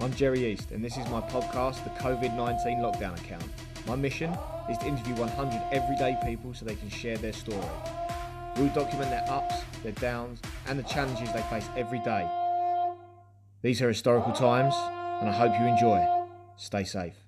I'm Jerry East, and this is my podcast, The COVID 19 Lockdown Account. My mission is to interview 100 everyday people so they can share their story. We'll document their ups, their downs, and the challenges they face every day. These are historical times, and I hope you enjoy. Stay safe.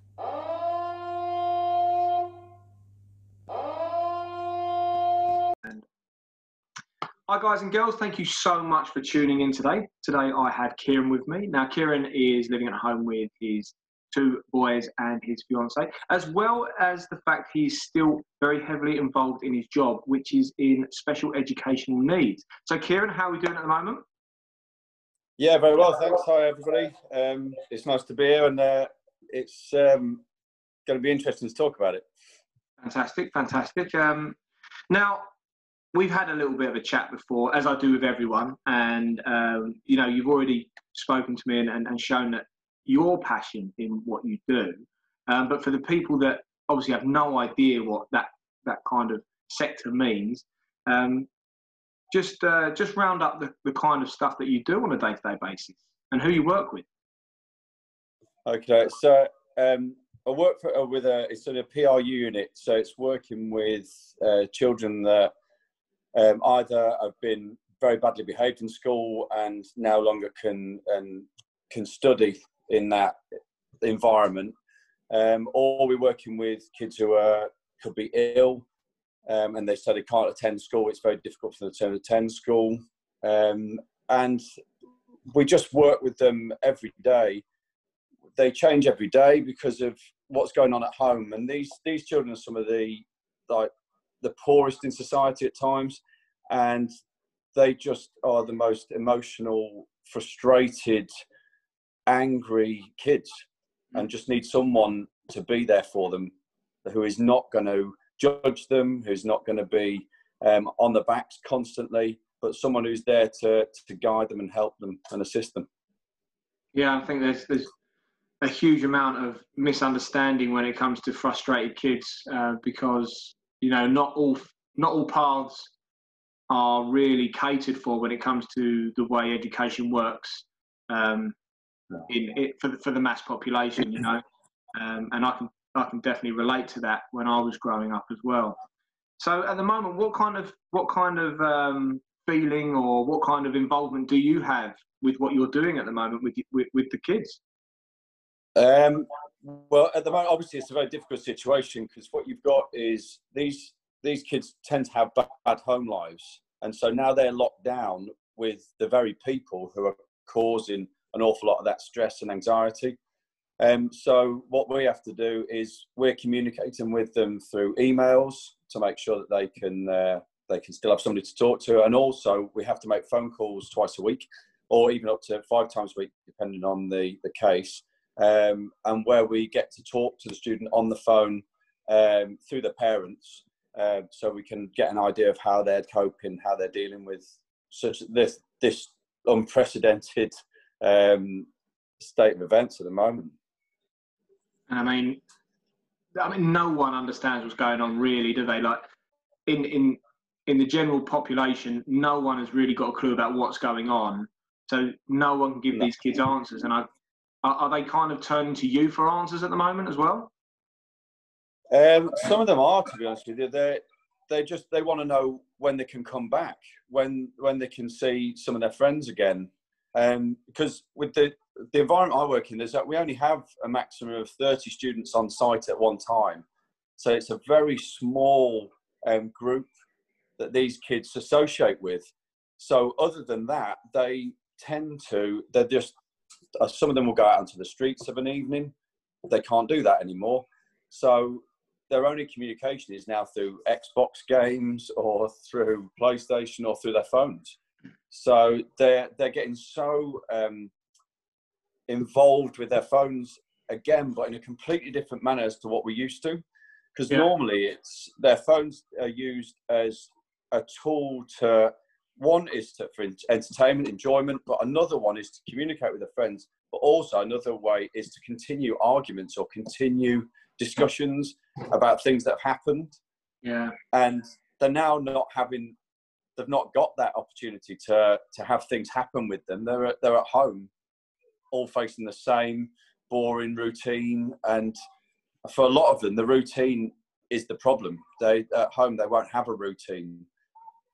Guys and girls. Thank you so much for tuning in today. Today, I had Kieran with me. Now, Kieran is living at home with his two boys and his fiance, as well as the fact he's still very heavily involved in his job, which is in special educational needs. So, Kieran, how are we doing at the moment? Yeah, very well. Thanks. Hi, everybody. Um, it's nice to be here, and uh, it's um, going to be interesting to talk about it. Fantastic, fantastic. Um, now, we've had a little bit of a chat before, as I do with everyone, and um, you know, you've already spoken to me and, and, and, shown that your passion in what you do. Um, but for the people that obviously have no idea what that that kind of sector means, um, just uh, just round up the, the kind of stuff that you do on a day to day basis and who you work with. Okay, so um, I work for, uh, with a it's a PRU unit, so it's working with uh, children that um, either have been very badly behaved in school and no longer can and can study in that environment, um, or we're working with kids who are could be ill, um, and they say they can't attend school. It's very difficult for them to attend school, um, and we just work with them every day. They change every day because of what's going on at home, and these these children are some of the like the poorest in society at times, and they just are the most emotional, frustrated, angry kids, and just need someone to be there for them who is not going to judge them, who's not going to be um, on the backs constantly, but someone who's there to, to guide them and help them and assist them. Yeah, I think there's there's a huge amount of misunderstanding when it comes to frustrated kids uh, because you know not all not all paths are really catered for when it comes to the way education works um, in it for the, for the mass population. You know, um, and I can I can definitely relate to that when I was growing up as well. So at the moment, what kind of what kind of um, feeling or what kind of involvement do you have with what you're doing at the moment with with, with the kids? Um, well, at the moment, obviously, it's a very difficult situation because what you've got is these these kids tend to have bad home lives, and so now they're locked down with the very people who are causing an awful lot of that stress and anxiety. Um, so what we have to do is we're communicating with them through emails to make sure that they can uh, they can still have somebody to talk to, and also we have to make phone calls twice a week, or even up to five times a week, depending on the the case um, and where we get to talk to the student on the phone um, through the parents, uh, so we can get an idea of how they're coping, how they're dealing with such this this unprecedented um, state of events at the moment. And I mean, I mean, no one understands what's going on, really, do they? Like, in in in the general population, no one has really got a clue about what's going on. So no one can give no. these kids answers. And I are, are they kind of turning to you for answers at the moment as well? Um, some of them are, to be honest with you. They they just they want to know when they can come back, when when they can see some of their friends again. Um, because with the the environment I work in, is that we only have a maximum of thirty students on site at one time, so it's a very small um, group that these kids associate with. So other than that, they tend to they're just some of them will go out onto the streets of an evening. They can't do that anymore. So their only communication is now through Xbox games or through PlayStation or through their phones. So they're they're getting so um, involved with their phones again, but in a completely different manner as to what we used to. Because yeah. normally it's their phones are used as a tool to one is to, for entertainment, enjoyment, but another one is to communicate with their friends. But also another way is to continue arguments or continue discussions about things that have happened. Yeah. And they're now not having, they've not got that opportunity to to have things happen with them. They're at, they're at home, all facing the same boring routine. And for a lot of them, the routine is the problem. They at home they won't have a routine,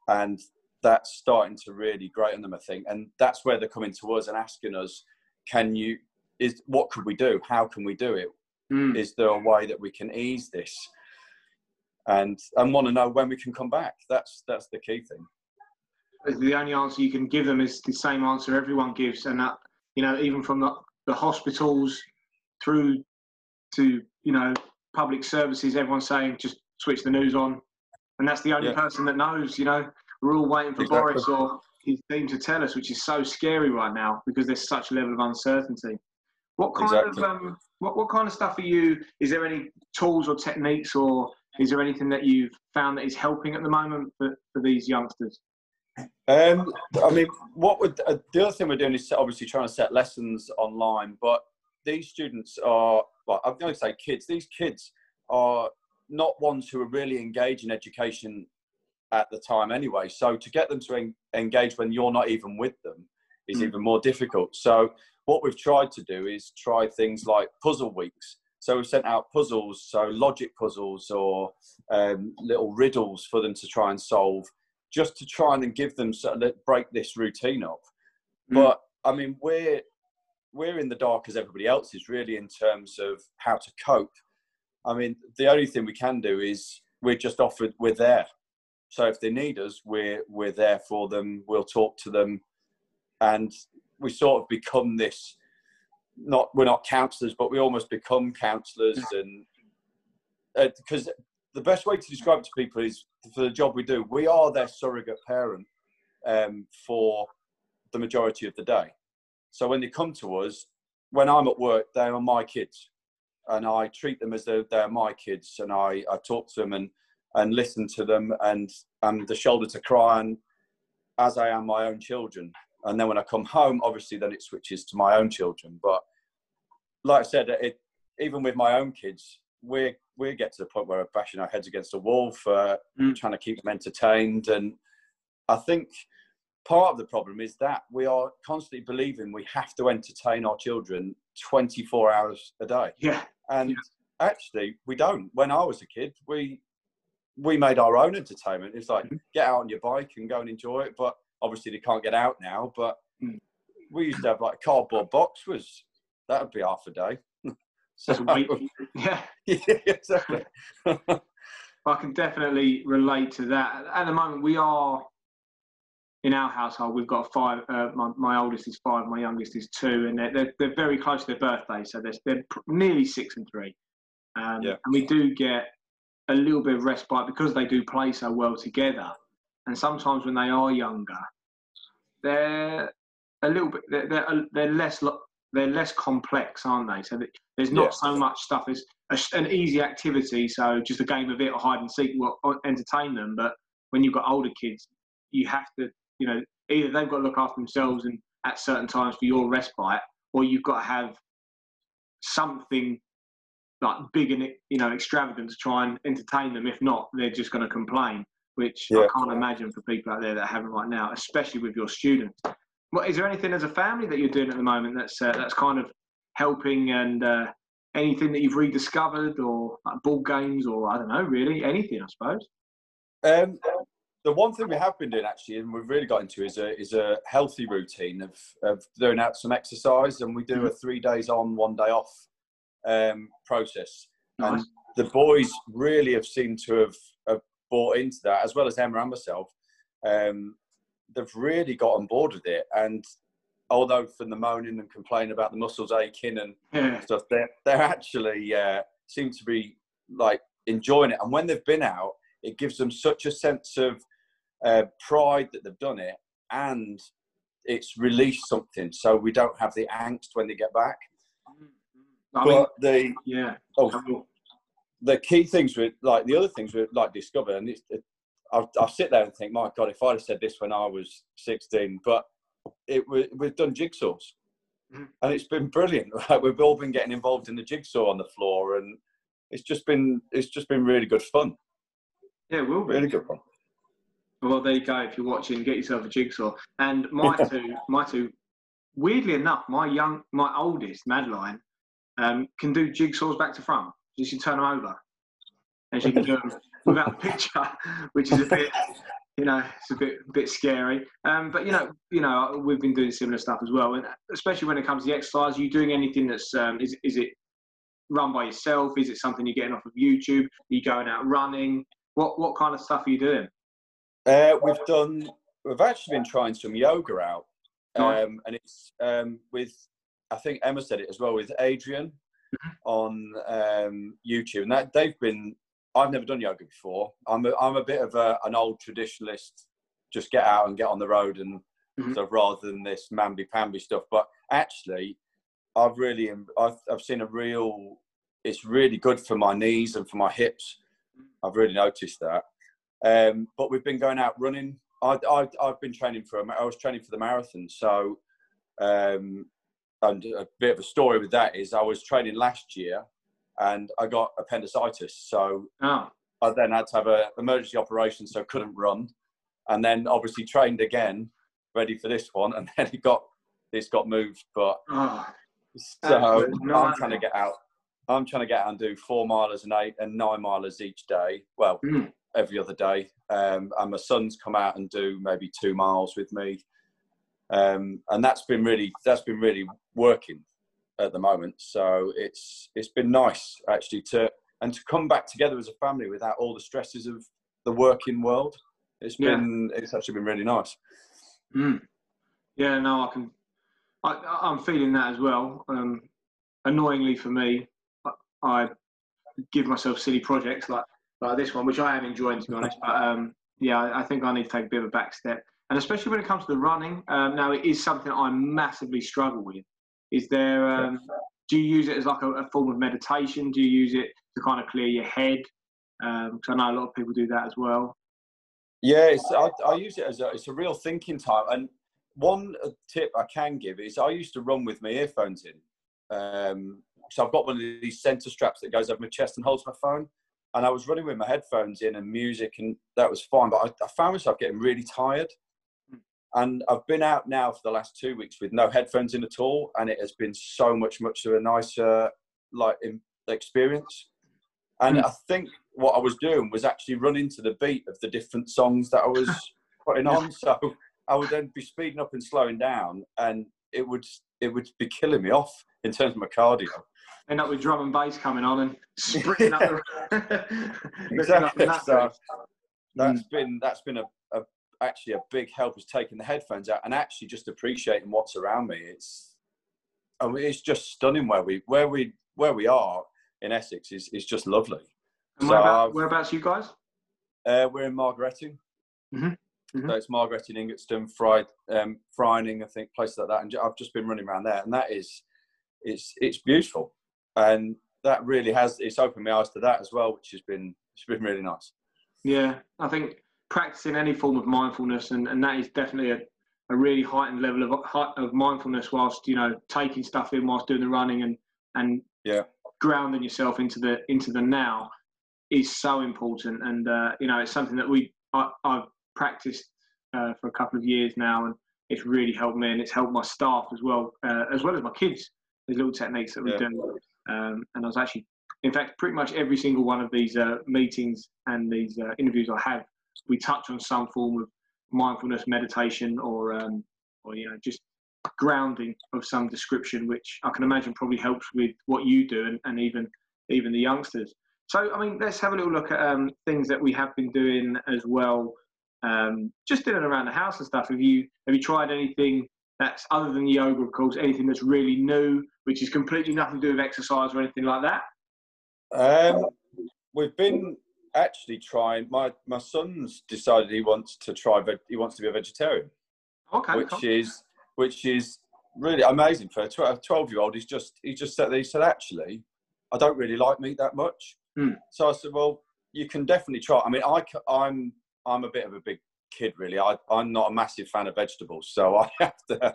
and that's starting to really grate on them, I think. And that's where they're coming to us and asking us, "Can you? Is what could we do? How can we do it? Mm. Is there a way that we can ease this?" And and want to know when we can come back. That's that's the key thing. The only answer you can give them is the same answer everyone gives, and that you know, even from the, the hospitals through to you know public services, everyone's saying just switch the news on, and that's the only Yeah. person that knows. You know, we're all waiting for Exactly. Boris or his team to tell us, which is so scary right now because there's such a level of uncertainty. What kind Exactly. of um, what what kind of stuff are you? Is there any tools or techniques, or is there anything that you've found that is helping at the moment for, for these youngsters? Um, I mean, what would uh, the other thing we're doing is obviously trying to set lessons online, but these students are, well, I'm going to say kids. These kids are not ones who are really engaged in education at the time anyway. So to get them to en- engage when you're not even with them is Mm. even more difficult. So what we've tried to do is try things like puzzle weeks. So we've sent out puzzles, so logic puzzles or um, little riddles for them to try and solve just to try and give them sort of break this routine up. Mm. But I mean, we're we're in the dark as everybody else is really in terms of how to cope. I mean, the only thing we can do is we're just offered we're there. So if they need us, we're we're there for them. We'll talk to them, and we sort of become this. Not we're not counsellors, but we almost become counsellors, and because the best way to describe it to people is for the job we do, we are their surrogate parent um, for the majority of the day. So when they come to us, when I'm at work, they are my kids, and I treat them as though they're my kids, and I, I talk to them and and listen to them, and I'm the shoulder to cry on, as I am my own children. And then when I come home, obviously, then it switches to my own children. But like I said, it, even with my own kids, we we get to the point where we're bashing our heads against a wall for Mm. trying to keep them entertained. And I think part of the problem is that we are constantly believing we have to entertain our children 24 hours a day. Yeah, And Yeah. actually, we don't. When I was a kid, we we made our own entertainment. It's like Mm-hmm. get out on your bike and go and enjoy it. But obviously, they can't get out now. But Mm. we used to have like a cardboard box. Was that would be half a day? so yeah. yeah, exactly. I can definitely relate to that. At the moment, we are in our household. We've got five. Uh, my, my oldest is five. My youngest is two, and they're they're, they're very close to their birthday. So they're, they're nearly six and three. Um, Yeah. And we do get a little bit of respite because they do play so well together. And sometimes when they are younger, they're a little bit. They're they're, they're less. They're less complex, aren't they? So that there's not Yeah. so much stuff. It's a, an easy activity, so just a game of it or hide and seek will uh, entertain them. But when you've got older kids, you have to, you know, either they've got to look after themselves and at certain times for your respite, or you've got to have something like big and you know extravagant to try and entertain them. If not, they're just going to complain, which I can't imagine for people out there that have it right now, especially with your students. What is there anything as a family that you're doing at the moment that's uh, that's kind of helping and uh, anything that you've rediscovered or like board games or I don't know really anything I suppose. Um, the one thing we have been doing actually, and we've really got into, is a is a healthy routine of of doing out some exercise, and we do a three days on, one day off um, process. Nice. And the boys really have seemed to have, have bought into that, as well as Emma and myself. Um, they've really got on board with it, and although from the moaning and complaining about the muscles aching and Yeah. stuff, they're, they're actually uh, seem to be like enjoying it. And when they've been out, it gives them such a sense of uh, pride that they've done it, and it's released something. So we don't have the angst when they get back. I mean, but the yeah. oh, the key things with like the other things we like discover, and it's, it, I, I sit there and think, my God, if I'd have said this when I was 16, but it we- we've done jigsaws, Mhm. and it's been brilliant. Like, we've all been getting involved in the jigsaw on the floor, and it's just been it's just been really good fun, Yeah, it will be. really good fun. Well, there you go. If you're watching, get yourself a jigsaw. And my two, my two weirdly enough, my young, my oldest, Madeline, um, can do jigsaws back to front. You should turn them over, and she can do them without a picture, which is a bit, you know, it's a bit bit scary. Um, but you know, you know, we've been doing similar stuff as well, and especially when it comes to the exercise. Are you doing anything that's um, is is it run by yourself? Is it something you're getting off of YouTube? Are you going out running? What what kind of stuff are you doing? Uh, we've done. We've actually been trying some yoga out, um, and it's um, with. I think Emma said it as well with Adriene mm-hmm. on um, YouTube, and that they've been. I've never done yoga before. I'm a, I'm a bit of a, an old traditionalist. Just get out and get on the road, and mm-hmm. of rather than this mamby pamby stuff. But actually, I've really I've, I've seen a real. It's really good for my knees and for my hips. I've really noticed that. Um, but we've been going out running. I, I, I've been training for. I was training for the marathon, so um, and a bit of a story with that is I was training last year and I got appendicitis. So oh. I then had to have an emergency operation, so couldn't run. And then obviously trained again, ready for this one, and then it got this got moved. But oh. so I'm trying to get out. I'm trying to get out and do four milers and eight and nine milers each day. Well, mm. every other day. Um, and my son's come out and do maybe two miles with me um, and that's been really that's been really working at the moment. So it's it's been nice actually to and to come back together as a family without all the stresses of the working world. It's been yeah. it's actually been really nice. Mm. Yeah, no, I can. I, I'm feeling that as well. Um, annoyingly for me, I give myself silly projects like like this one, which I am enjoying to be honest. But um, yeah, I think I need to take a bit of a back step and especially when it comes to the running. Um, now, it is something I massively struggle with. Is there? Um, do you use it as like a, a, form of meditation? Do you use it to kind of clear your head? Because um, I know a lot of people do that as well. Yeah, I, I, use it as a, it's a real thinking time. And one tip I can give is I used to run with my earphones in. Um, so I've got one of these center straps that goes over my chest and holds my phone. And I was running with my headphones in and music, and that was fine. But I, I found myself getting really tired. And I've been out now for the last two weeks with no headphones in at all, and it has been so much, much of a nicer like experience. And mm. I think what I was doing was actually running to the beat of the different songs that I was putting on. So I would then be speeding up and slowing down, and it would it would be killing me off in terms of my cardio. End up with drum and bass coming on and sprinting up the exactly. so that's mm. been that's been a actually a big help is taking the headphones out and actually just appreciating what's around me. It's I mean, it's just stunning where we where we where we are in Essex is is just lovely. And so whereabouts, whereabouts you guys? Uh, we're in Margaretting. Mm-hmm. Mm-hmm. So it's Margaretting, Ingatstone, Fried, um, Fryerning, I think, places like that. And I've just been running around there, and that is, it's it's beautiful, and that really has it's opened my eyes to that as well, which has been it's been really nice. Yeah, I think practicing any form of mindfulness, and, and that is definitely a, a really heightened level of of mindfulness whilst you know taking stuff in whilst doing the running and and yeah. grounding yourself into the into the now is so important. And uh, you know it's something that we I, have practiced uh, for a couple of years now and it's really helped me and it's helped my staff as well uh, as well as my kids there's little techniques that we yeah. do. Um, and I was actually in fact pretty much every single one of these uh, meetings and these uh, interviews I have we touch on some form of mindfulness meditation or um, or you know just grounding of some description which i can imagine probably helps with what you do and, and even even the youngsters. So i mean let's have a little look at um, things that we have been doing as well um, just doing around the house and stuff. Have you have you tried anything that's other than yoga of course anything that's really new which is completely nothing to do with exercise or anything like that? Um, we've been actually trying. My my son's decided he wants to try. He wants to be a vegetarian. Okay. Which cool. is which is really amazing for a twelve year old. He's just he just said he said actually, I don't really like meat that much. Mm. So I said, well, you can definitely try. I mean, I I'm I'm a bit of a big kid really. I I'm not a massive fan of vegetables, so I have to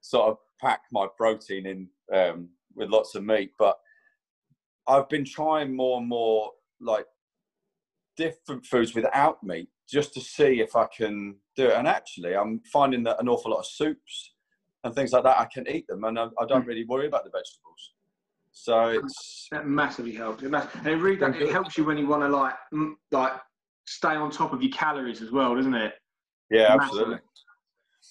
sort of pack my protein in um, with lots of meat, but. I've been trying more and more like different foods without meat just to see if I can do it. And actually, I'm finding that an awful lot of soups and things like that, I can eat them, and I, I don't hmm. really worry about the vegetables. So it's that massively helps. It mass- and it really it helps you when you want to like like stay on top of your calories as well, doesn't it? yeah, Massively. absolutely.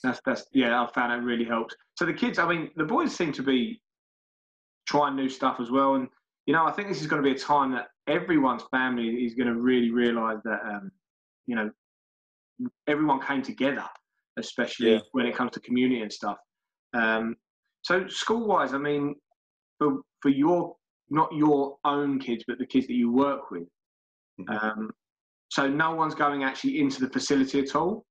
That's that's yeah, I found that really helps. So the kids, I mean, the boys seem to be trying new stuff as well, and you know, I think this is going to be a time that everyone's family is going to really realise that um, you know everyone came together, especially Yeah. when it comes to community and stuff. Um, so school wise, I mean, for for your not your own kids, but the kids that you work with. Mhm. Um, so no one's going actually into the facility at all.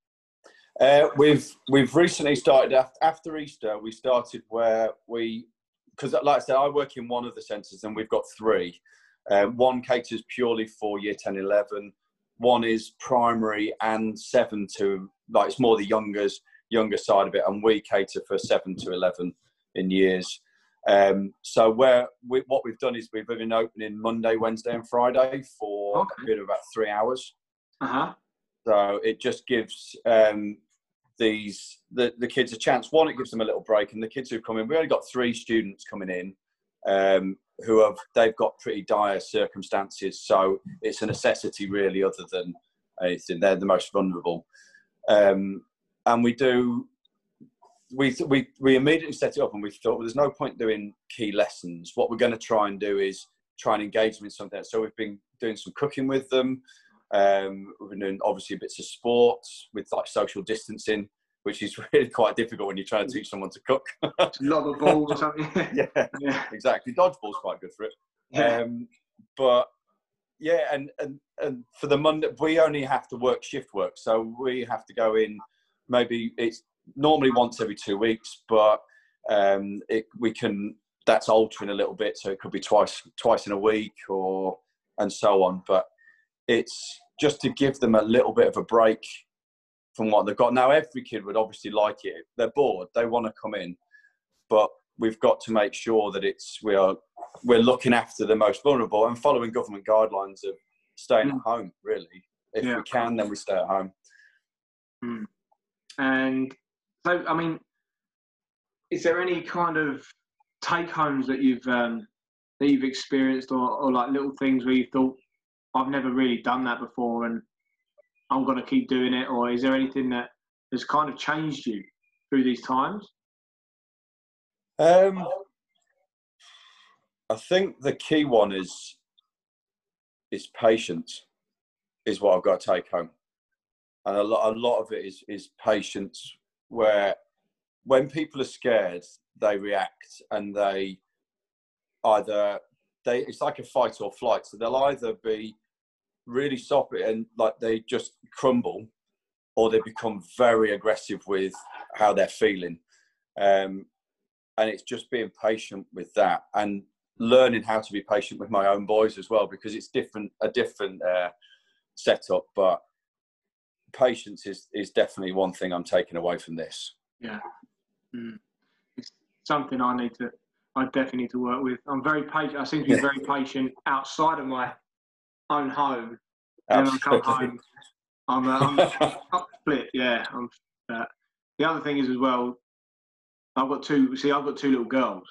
Uh, we've we've recently started after Easter. We started where we because, like I said, I work in one of the centres, and we've got three. Um, one caters purely for year 10, 11. One is primary and seven to like it's more the youngers younger side of it, and we cater for seven to 11 in years. Um, so where we, what we've done is we've been opening Monday, Wednesday, and Friday for Okay. a bit of about three hours. Uh huh. So it just gives um, these the, the kids a chance. One, it gives them a little break, and the kids who come in, we only got three students coming in um, who have they've got pretty dire circumstances. So it's a necessity, really, other than anything. They're the most vulnerable, um, and we do. We, we we immediately set it up and we thought well, there's no point doing key lessons. What we're going to try and do is try and engage them in something. So we've been doing some cooking with them. Um, we've been doing obviously bits of sports with like social distancing, which is really quite difficult when you're trying to teach someone to cook. Lob a ball or something. yeah, yeah. exactly. Dodgeball's quite good for it. Yeah. Um, but yeah, and, and and for the Monday, we only have to work shift work, so we have to go in. Maybe it's normally once every two weeks, but um, it we can that's altering a little bit, so it could be twice twice in a week or and so on. But it's just to give them a little bit of a break from what they've got. Now, every kid would obviously like it. They're bored. They want to come in, but we've got to make sure that it's we are we're looking after the most vulnerable and following government guidelines of staying at home. Really, if Yeah. we can, then we stay at home. And so, I mean, is there any kind of take homes that you've um, that you've experienced, or, or like little things where you thought, I've never really done that before, and I'm going to keep doing it, or is there anything that has kind of changed you through these times? Um, I think the key one is is patience, is what I've got to take home, and a lot a lot of it is is patience. Where when people are scared, they react and they either they it's like a fight or flight. So they'll either be really soppy and like they just crumble, or they become very aggressive with how they're feeling. Um, and it's just being patient with that and learning how to be patient with my own boys as well because it's different a different uh, setup but patience is is definitely one thing i'm taking away from this Yeah, mm. it's something I need to. I definitely need to work with. I'm very patient. I seem to be very patient outside of my own home, and when I come home, I'm, uh, I'm split, yeah. I'm, uh, the other thing is as well, I've got two. See, I've got two little girls,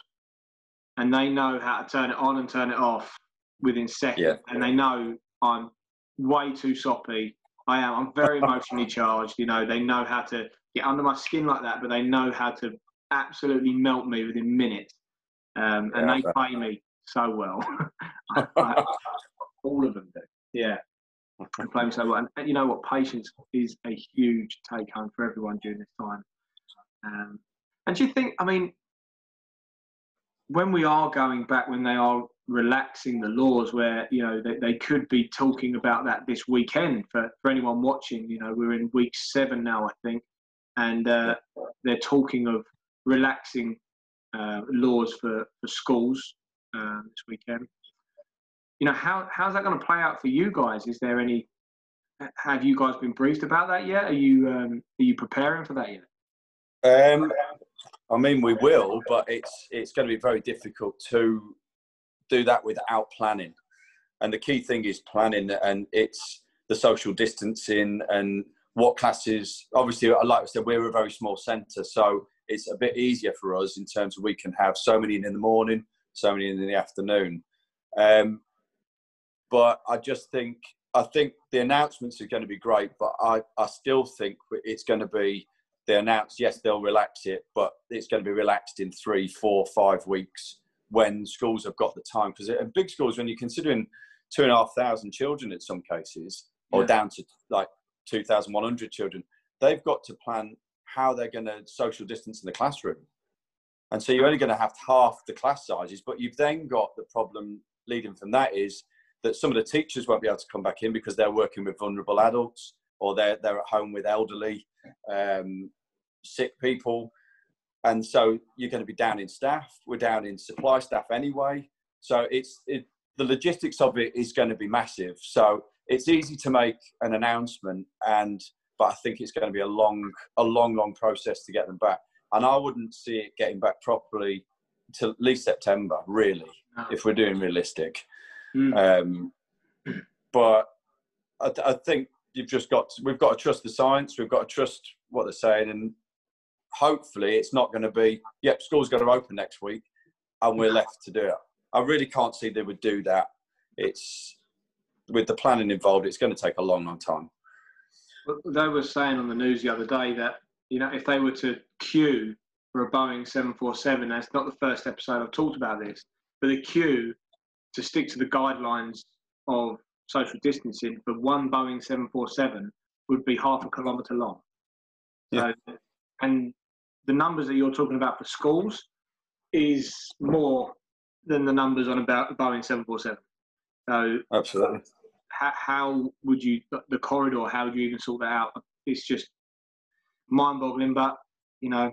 and they know how to turn it on and turn it off within seconds. Yeah. And they know I'm way too soppy. I am. I'm very emotionally charged. You know, they know how to get under my skin like that, but they know how to absolutely melt me within minutes. Um, and Yeah, they pay me so well. I- I- all of them do. Yeah. They play me so well. And, and you know what? Patience is a huge take home for everyone during this time. Um, and do you think, I mean, when we are going back, when they are relaxing the laws, where, you know, they, they could be talking about that this weekend for, for anyone watching, you know, we're in week seven now, I think, and uh, they're talking of relaxing uh, laws for, for schools um, this weekend. You know, how, how's that going to play out for you guys? Is there any have you guys been briefed about that yet? Are you um, are you preparing for that yet? Um, I mean, we will, but it's it's going to be very difficult to do that without planning. And the key thing is planning, and it's the social distancing and what classes. Obviously, like I said, we're a very small centre, so it's a bit easier for us in terms of we can have so many in the morning, so many in the afternoon. Um, but I just think I think the announcements are going to be great, but I, I still think it's going to be they announce yes they'll relax it, but it's going to be relaxed in three, four, five weeks when schools have got the time. Because in big schools, when you're considering two and a half thousand children in some cases, or yeah. down to like two thousand one hundred children, they've got to plan how they're going to social distance in the classroom. And so you're only going to have half the class sizes, but you've then got the problem leading from that is that some of the teachers won't be able to come back in because they're working with vulnerable adults or they're, they're at home with elderly, um, sick people. And so you're going to be down in staff. We're down in supply staff anyway. So it's it, the logistics of it is going to be massive. So it's easy to make an announcement, and but I think it's going to be a long, a long, long process to get them back. And I wouldn't see it getting back properly till at least September, really, if we're doing realistic. Mm. Um, but I, th- I, think you've just got to, we've got to trust the science. We've got to trust what they're saying, and hopefully, it's not going to be. Yep, school's going to open next week, and we're left to do it. I really can't see they would do that. It's with the planning involved. It's going to take a long, long time. They were saying on the news the other day that you know if they were to queue for a Boeing 747, that's not the first episode I've talked about this, but the queue to stick to the guidelines of social distancing for one Boeing 747 would be half a kilometre long. Yeah. So, and the numbers that you're talking about for schools is more than the numbers on about Boeing 747. So absolutely. How, how would you the corridor? How would you even sort that out? It's just mind-boggling. But you know,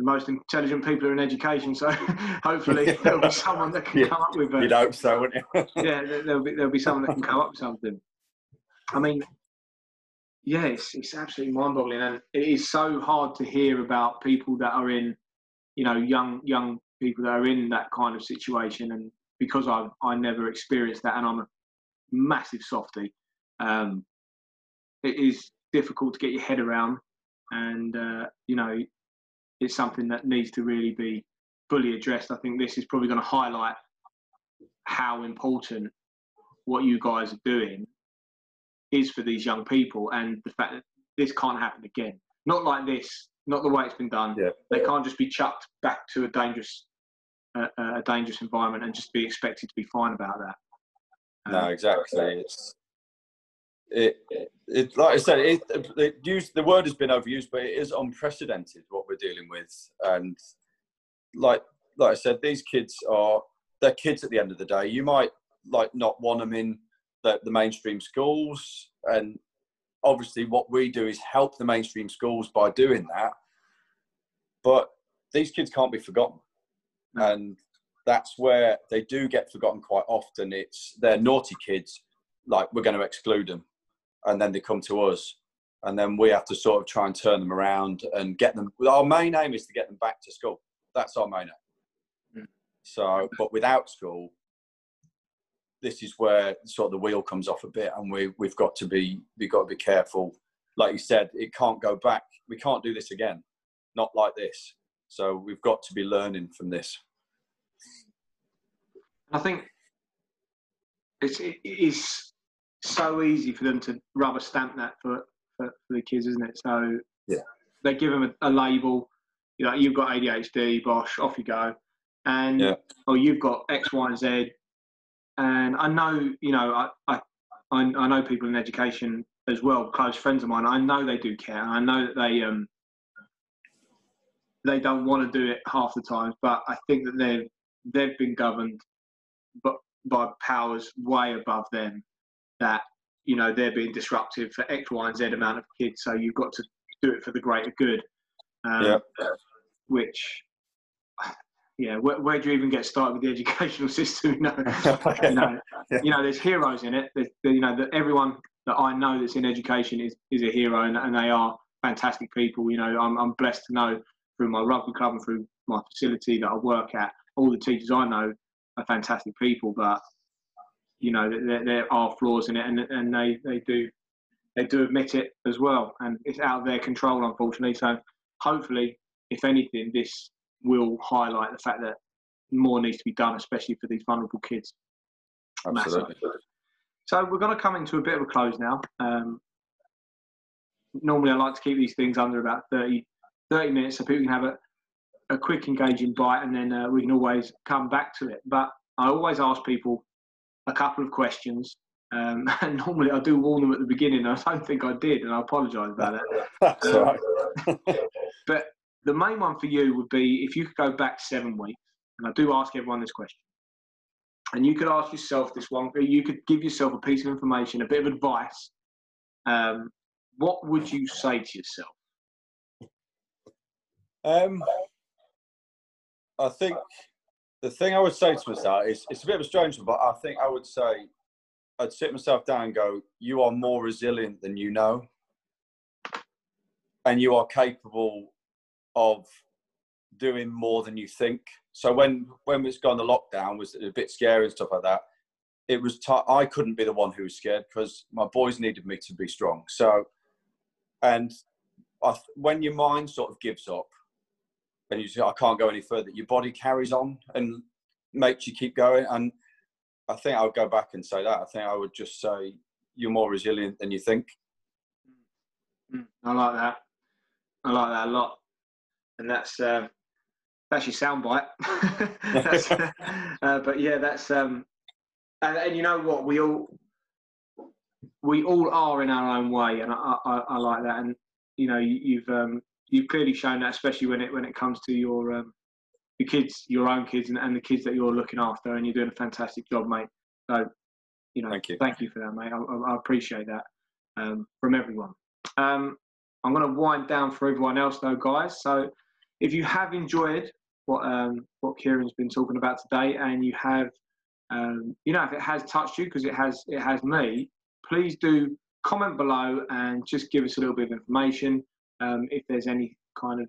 the most intelligent people are in education. So hopefully there'll be someone that can yeah, come up with. A, You'd hope so, wouldn't you? yeah, there'll be there'll be someone that can come up with something. I mean, yeah, it's, it's absolutely mind-boggling, and it is so hard to hear about people that are in, you know, young young people that are in that kind of situation, and because I I never experienced that, and I'm a massive softy, um, it is difficult to get your head around, and uh, you know, it's something that needs to really be fully addressed. I think this is probably going to highlight how important what you guys are doing is for these young people and the fact that this can't happen again. Not like this, not the way it's been done. Yeah. They can't just be chucked back to a dangerous, uh, a dangerous environment and just be expected to be fine about that. Um, no, exactly. It's it, it, like I said, it, it used, the word has been overused, but it is unprecedented what we're dealing with. And like, like I said, these kids are they're kids at the end of the day. You might like not want them in the, the mainstream schools, and obviously, what we do is help the mainstream schools by doing that. But these kids can't be forgotten, and that's where they do get forgotten quite often. It's they're naughty kids, like we're going to exclude them and then they come to us. And then we have to sort of try and turn them around and get them our main aim is to get them back to school. That's our main aim. Mm. so but without school this is where sort of the wheel comes off a bit and we we've got to be we've got to be careful. Like you said it can't go back. We can't do this again. Not like this. So we've got to be learning from this. I think it's it is so easy for them to rubber stamp that for, for, for the kids, isn't it? So yeah, they give them a, a, label. You know, you've got ADHD, bosh, off you go, and yeah. or you've got X, Y, and Z. And I know, you know, I, I I know people in education as well, close friends of mine. I know they do care. I know that they um they don't want to do it half the time, but I think that they've they've been governed, but by powers way above them that you know they're being disruptive for X, Y, and Z amount of kids. So you've got to do it for the greater good. Um, yeah. Which, yeah, where, where, do you even get started with the educational system? You know, you, know yeah. you know, there's heroes in it. There's, you know, that everyone that I know that's in education is is a hero, and, and they are fantastic people. You know, I'm I'm blessed to know through my rugby club and through my facility that I work at. All the teachers I know are fantastic people, but you know there, there are flaws in it, and and they they do they do admit it as well, and it's out of their control, unfortunately. So hopefully if anything, this will highlight the fact that more needs to be done, especially for these vulnerable kids. Absolutely. Massive. So we're going to come into a bit of a close now. Um, normally, I like to keep these things under about 30, 30 minutes so people can have a, a quick, engaging bite, and then uh, we can always come back to it. But I always ask people a couple of questions. Um, and normally I do warn them at the beginning. I don't think I did, and I apologise about that. That's um, right. but the main one for you would be if you could go back seven weeks, and I do ask everyone this question, and you could ask yourself this one, you could give yourself a piece of information, a bit of advice. Um, what would you say to yourself? Um, I think the thing I would say to myself is it's a bit of a strange one, but I think I would say I'd sit myself down and go, "You are more resilient than you know, and you are capable of doing more than you think." So when when it's gone the lockdown was a bit scary and stuff like that. It was I couldn't be the one who was scared because my boys needed me to be strong. So, and I, when your mind sort of gives up and you say, I can't go any further, your body carries on and makes you keep going. And I think I would go back and say that. I think I would just say you're more resilient than you think. Mm, I like that. I like that a lot. And that's uh, that's your soundbite. uh, but yeah, that's um, and, and you know what we all we all are in our own way, and I, I, I like that. And you know, you, have um, you've clearly shown that, especially when it when it comes to your um, your kids, your own kids, and, and the kids that you're looking after, and you're doing a fantastic job, mate. So, you know, thank you, thank you for that, mate. I, I appreciate that um, from everyone. Um, I'm going to wind down for everyone else, though, guys. So, if you have enjoyed what um, what Kieran's been talking about today, and you have, um, you know, if it has touched you, because it has, it has me. Please do comment below and just give us a little bit of information. Um, if there's any kind of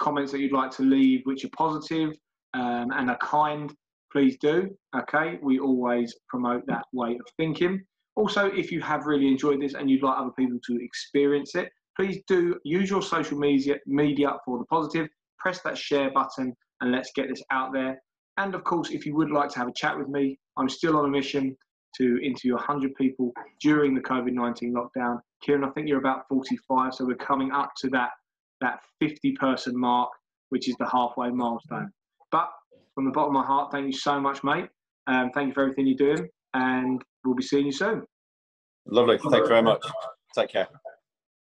comments that you'd like to leave, which are positive um, and are kind, please do. Okay, we always promote that way of thinking. Also, if you have really enjoyed this and you'd like other people to experience it, please do use your social media media for the positive. Press that share button and let's get this out there. And of course, if you would like to have a chat with me, I'm still on a mission to interview 100 people during the COVID 19 lockdown. Kieran, I think you're about 45, so we're coming up to that, that 50 person mark, which is the halfway milestone. But from the bottom of my heart, thank you so much, mate. Um, thank you for everything you're doing, and we'll be seeing you soon. Lovely. Thank you very much. Take care.